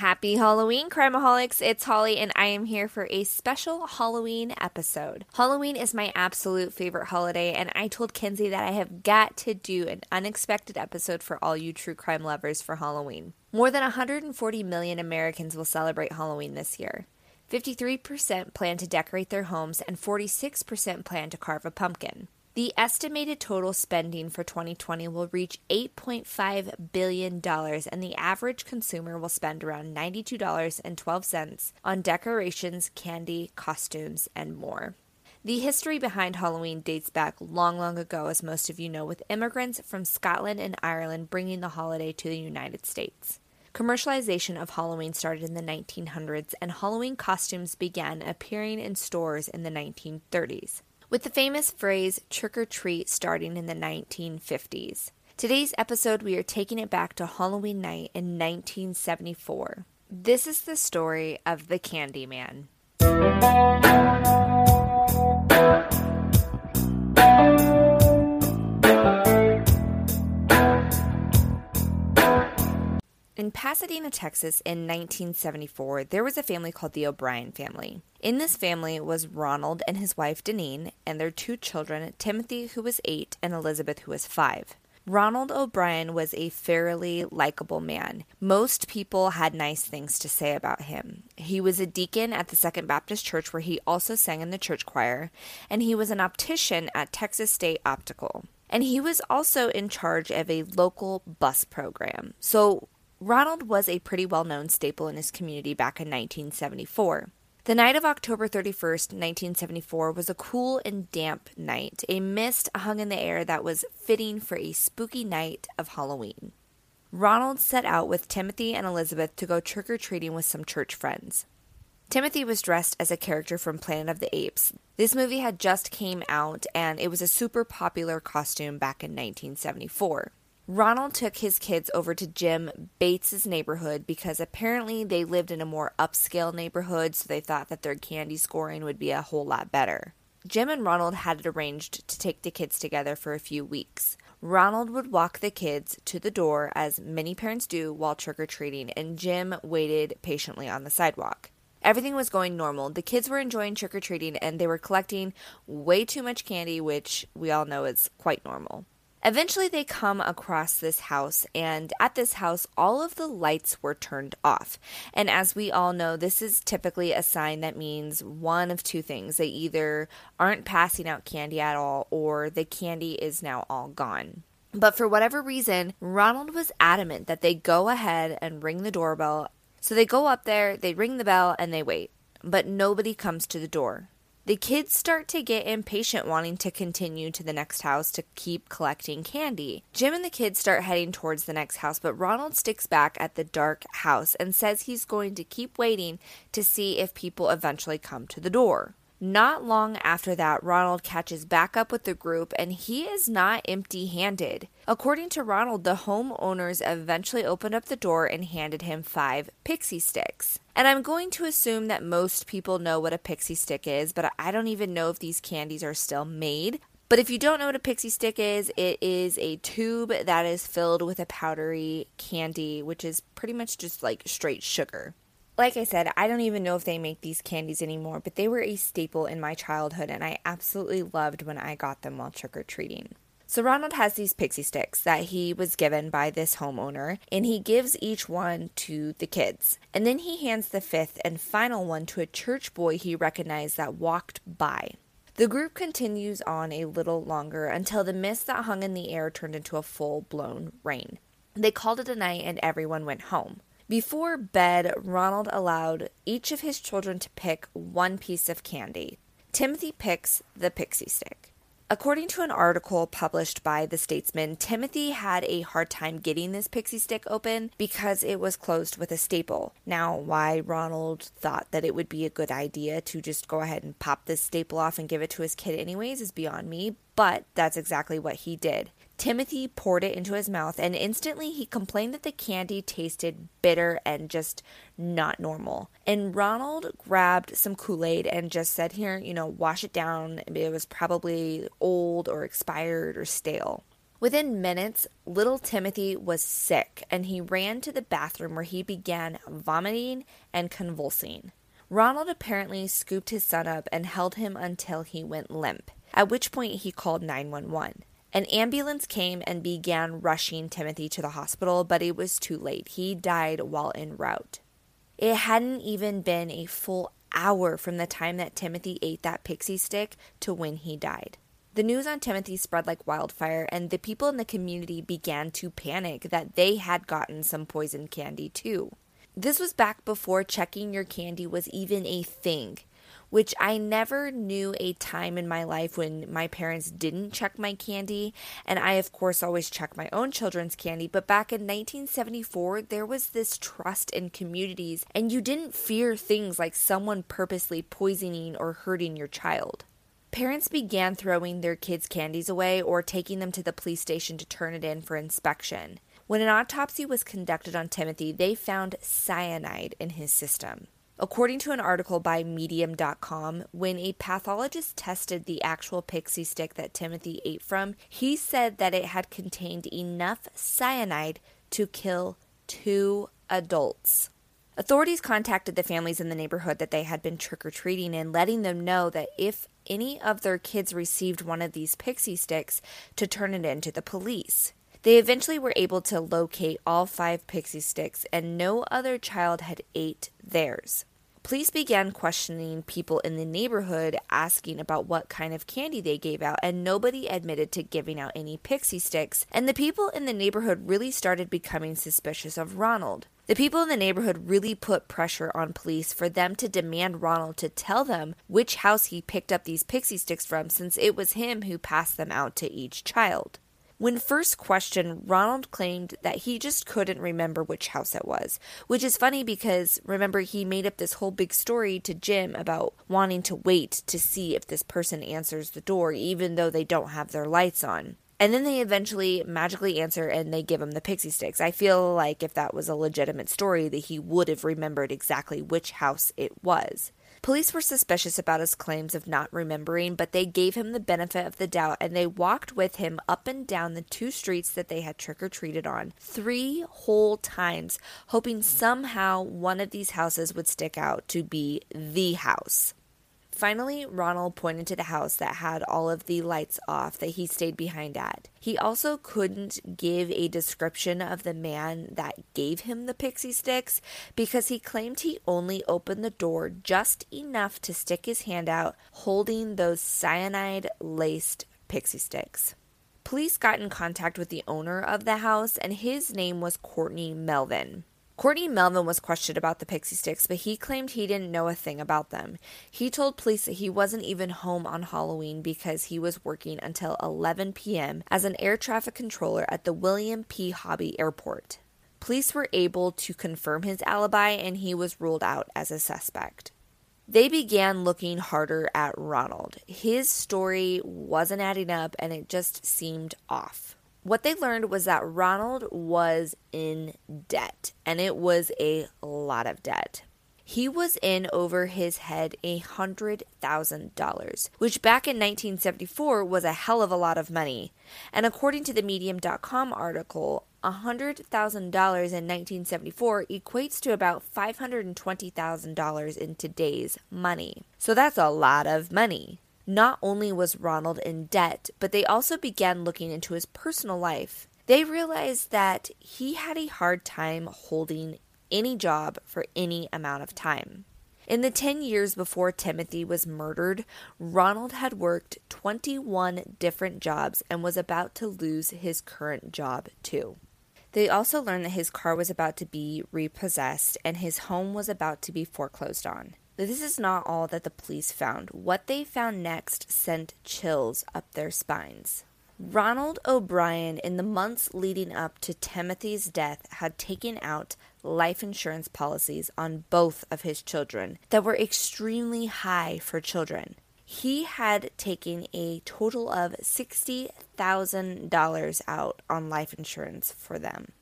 Happy Halloween, Crimeaholics! It's Holly, and I am here for a special Halloween episode. Halloween is my absolute favorite holiday, and I told Kenzie that I have got to do an unexpected episode for all you true crime lovers for Halloween. More than 140 million Americans will celebrate Halloween this year. 53% plan to decorate their homes, and 46% plan to carve a pumpkin. The estimated total spending for 2020 will reach $8.5 billion, and the average consumer will spend around $92.12 on decorations, candy, costumes, and more. The history behind Halloween dates back long, long ago, as most of you know, with immigrants from Scotland and Ireland bringing the holiday to the United States. Commercialization of Halloween started in the 1900s, and Halloween costumes began appearing in stores in the 1930s with the famous phrase trick or treat starting in the 1950s. Today's episode, we are taking it back to Halloween night in 1974. This is the story of the Candyman. In Pasadena, Texas in 1974, there was a family called the O'Bryan family. In this family was Ronald and his wife Daynene and their two children, Timothy, who was eight, and Elizabeth, who was five. Ronald O'Bryan was a fairly likable man. Most people had nice things to say about him. He was a deacon at the Second Baptist Church, where he also sang in the church choir, and he was an optician at Texas State Optical. And he was also in charge of a local bus program. So Ronald was a pretty well known staple in his community back in 1974. The night of October 31st, 1974, was a cool and damp night. A mist hung in the air that was fitting for a spooky night of Halloween. Ronald set out with Timothy and Elizabeth to go trick or treating with some church friends. Timothy was dressed as a character from Planet of the Apes. This movie had just came out and it was a super popular costume back in 1974. Ronald took his kids over to Jim Bates's neighborhood because apparently they lived in a more upscale neighborhood, so they thought that their candy scoring would be a whole lot better. Jim and Ronald had it arranged to take the kids together for a few weeks. Ronald would walk the kids to the door, as many parents do while trick or treating, and Jim waited patiently on the sidewalk. Everything was going normal. The kids were enjoying trick or treating and they were collecting way too much candy, which we all know is quite normal. Eventually, they come across this house, and at this house, all of the lights were turned off. And as we all know, this is typically a sign that means one of two things. They either aren't passing out candy at all, or the candy is now all gone. But for whatever reason, Ronald was adamant that they go ahead and ring the doorbell. So they go up there, they ring the bell, and they wait. But nobody comes to the door. The kids start to get impatient, wanting to continue to the next house to keep collecting candy. Jim and the kids start heading towards the next house, but Ronald sticks back at the dark house and says he's going to keep waiting to see if people eventually come to the door. Not long after that, Ronald catches back up with the group and he is not empty handed. According to Ronald, the homeowners eventually opened up the door and handed him five pixie sticks. And I'm going to assume that most people know what a pixie stick is, but I don't even know if these candies are still made. But if you don't know what a pixie stick is, it is a tube that is filled with a powdery candy, which is pretty much just like straight sugar. Like I said, I don't even know if they make these candies anymore, but they were a staple in my childhood and I absolutely loved when I got them while trick or treating. So Ronald has these pixie sticks that he was given by this homeowner, and he gives each one to the kids. And then he hands the fifth and final one to a church boy he recognized that walked by. The group continues on a little longer until the mist that hung in the air turned into a full blown rain. They called it a night and everyone went home. Before bed, Ronald allowed each of his children to pick one piece of candy. Timothy picks the pixie stick. According to an article published by The Statesman, Timothy had a hard time getting this pixie stick open because it was closed with a staple. Now, why Ronald thought that it would be a good idea to just go ahead and pop this staple off and give it to his kid, anyways, is beyond me, but that's exactly what he did. Timothy poured it into his mouth, and instantly he complained that the candy tasted bitter and just not normal. And Ronald grabbed some Kool Aid and just said, Here, you know, wash it down. It was probably old or expired or stale. Within minutes, little Timothy was sick and he ran to the bathroom where he began vomiting and convulsing. Ronald apparently scooped his son up and held him until he went limp, at which point he called 911. An ambulance came and began rushing Timothy to the hospital, but it was too late. He died while en route. It hadn't even been a full hour from the time that Timothy ate that pixie stick to when he died. The news on Timothy spread like wildfire, and the people in the community began to panic that they had gotten some poisoned candy too. This was back before checking your candy was even a thing, which I never knew a time in my life when my parents didn't check my candy. And I, of course, always check my own children's candy. But back in 1974, there was this trust in communities, and you didn't fear things like someone purposely poisoning or hurting your child. Parents began throwing their kids' candies away or taking them to the police station to turn it in for inspection. When an autopsy was conducted on Timothy, they found cyanide in his system. According to an article by Medium.com, when a pathologist tested the actual pixie stick that Timothy ate from, he said that it had contained enough cyanide to kill two adults. Authorities contacted the families in the neighborhood that they had been trick or treating and letting them know that if any of their kids received one of these pixie sticks, to turn it in to the police. They eventually were able to locate all five pixie sticks, and no other child had ate theirs. Police began questioning people in the neighborhood, asking about what kind of candy they gave out, and nobody admitted to giving out any pixie sticks. And the people in the neighborhood really started becoming suspicious of Ronald. The people in the neighborhood really put pressure on police for them to demand Ronald to tell them which house he picked up these pixie sticks from, since it was him who passed them out to each child. When first questioned, Ronald claimed that he just couldn't remember which house it was, which is funny because remember, he made up this whole big story to Jim about wanting to wait to see if this person answers the door, even though they don't have their lights on. And then they eventually magically answer and they give him the pixie sticks. I feel like if that was a legitimate story, that he would have remembered exactly which house it was. Police were suspicious about his claims of not remembering, but they gave him the benefit of the doubt and they walked with him up and down the two streets that they had trick or treated on three whole times, hoping somehow one of these houses would stick out to be the house. Finally, Ronald pointed to the house that had all of the lights off that he stayed behind at. He also couldn't give a description of the man that gave him the pixie sticks because he claimed he only opened the door just enough to stick his hand out holding those cyanide laced pixie sticks. Police got in contact with the owner of the house, and his name was Courtney Melvin. Courtney Melvin was questioned about the pixie sticks, but he claimed he didn't know a thing about them. He told police that he wasn't even home on Halloween because he was working until 11 p.m. as an air traffic controller at the William P. Hobby Airport. Police were able to confirm his alibi and he was ruled out as a suspect. They began looking harder at Ronald. His story wasn't adding up and it just seemed off what they learned was that Ronald was in debt, and it was a lot of debt. He was in over his head a hundred thousand dollars, which back in 1974 was a hell of a lot of money. And according to the Medium.com article, $100,000 in 1974 equates to about $520,000 in today's money. So that's a lot of money. Not only was Ronald in debt, but they also began looking into his personal life. They realized that he had a hard time holding any job for any amount of time. In the 10 years before Timothy was murdered, Ronald had worked 21 different jobs and was about to lose his current job too. They also learned that his car was about to be repossessed and his home was about to be foreclosed on. This is not all that the police found. What they found next sent chills up their spines. Ronald O'Bryan, in the months leading up to Timothy's death, had taken out life insurance policies on both of his children that were extremely high for children. He had taken a total of $60,000 out on life insurance for them.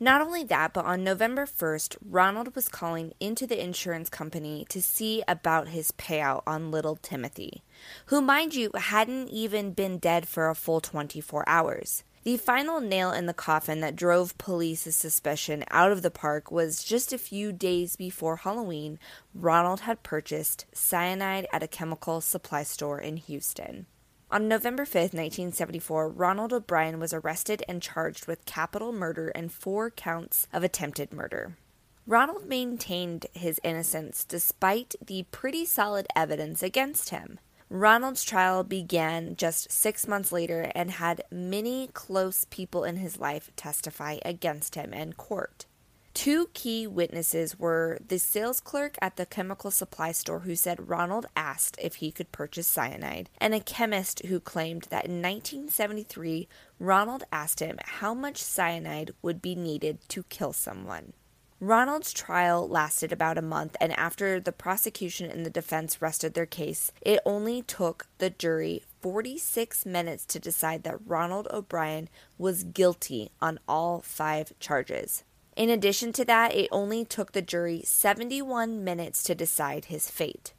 Not only that, but on November 1st, Ronald was calling into the insurance company to see about his payout on little Timothy, who, mind you, hadn't even been dead for a full 24 hours. The final nail in the coffin that drove police's suspicion out of the park was just a few days before Halloween, Ronald had purchased cyanide at a chemical supply store in Houston. On November 5, 1974, Ronald O'Bryan was arrested and charged with capital murder and four counts of attempted murder. Ronald maintained his innocence despite the pretty solid evidence against him. Ronald's trial began just six months later and had many close people in his life testify against him in court. Two key witnesses were the sales clerk at the chemical supply store who said Ronald asked if he could purchase cyanide, and a chemist who claimed that in 1973 Ronald asked him how much cyanide would be needed to kill someone. Ronald's trial lasted about a month, and after the prosecution and the defense rested their case, it only took the jury 46 minutes to decide that Ronald O'Bryan was guilty on all five charges. In addition to that, it only took the jury 71 minutes to decide his fate.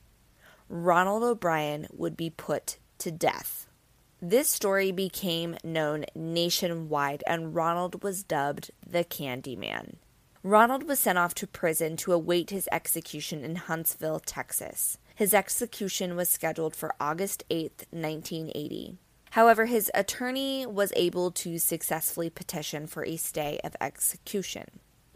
Ronald O'Bryan would be put to death. This story became known nationwide, and Ronald was dubbed the Candyman. Ronald was sent off to prison to await his execution in Huntsville, Texas. His execution was scheduled for August 8, 1980. However, his attorney was able to successfully petition for a stay of execution.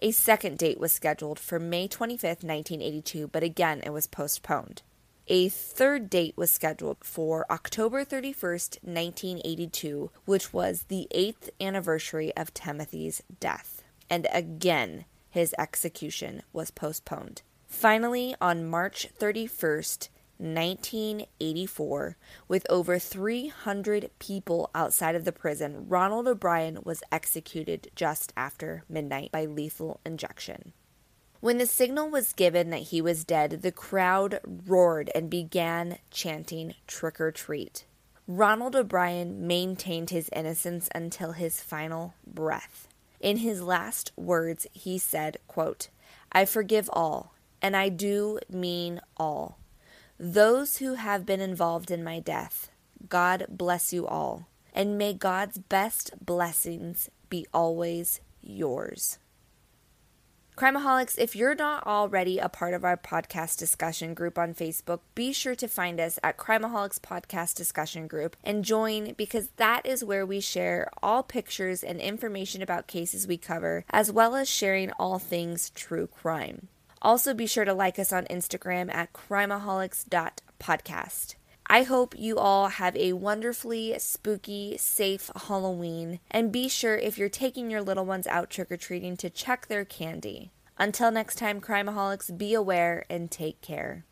A second date was scheduled for May 25, 1982, but again it was postponed. A third date was scheduled for October 31st, 1982, which was the eighth anniversary of Timothy's death. And again, his execution was postponed. Finally, on March 31st, 1984, with over 300 people outside of the prison, Ronald O'Bryan was executed just after midnight by lethal injection. When the signal was given that he was dead, the crowd roared and began chanting trick or treat. Ronald O'Bryan maintained his innocence until his final breath. In his last words, he said, quote, I forgive all, and I do mean all. Those who have been involved in my death, God bless you all, and may God's best blessings be always yours. Crimeaholics, if you're not already a part of our podcast discussion group on Facebook, be sure to find us at Crimeaholics Podcast Discussion Group and join because that is where we share all pictures and information about cases we cover, as well as sharing all things true crime. Also, be sure to like us on Instagram at crimeaholics.podcast. I hope you all have a wonderfully spooky, safe Halloween, and be sure if you're taking your little ones out trick or treating to check their candy. Until next time, Crimeaholics, be aware and take care.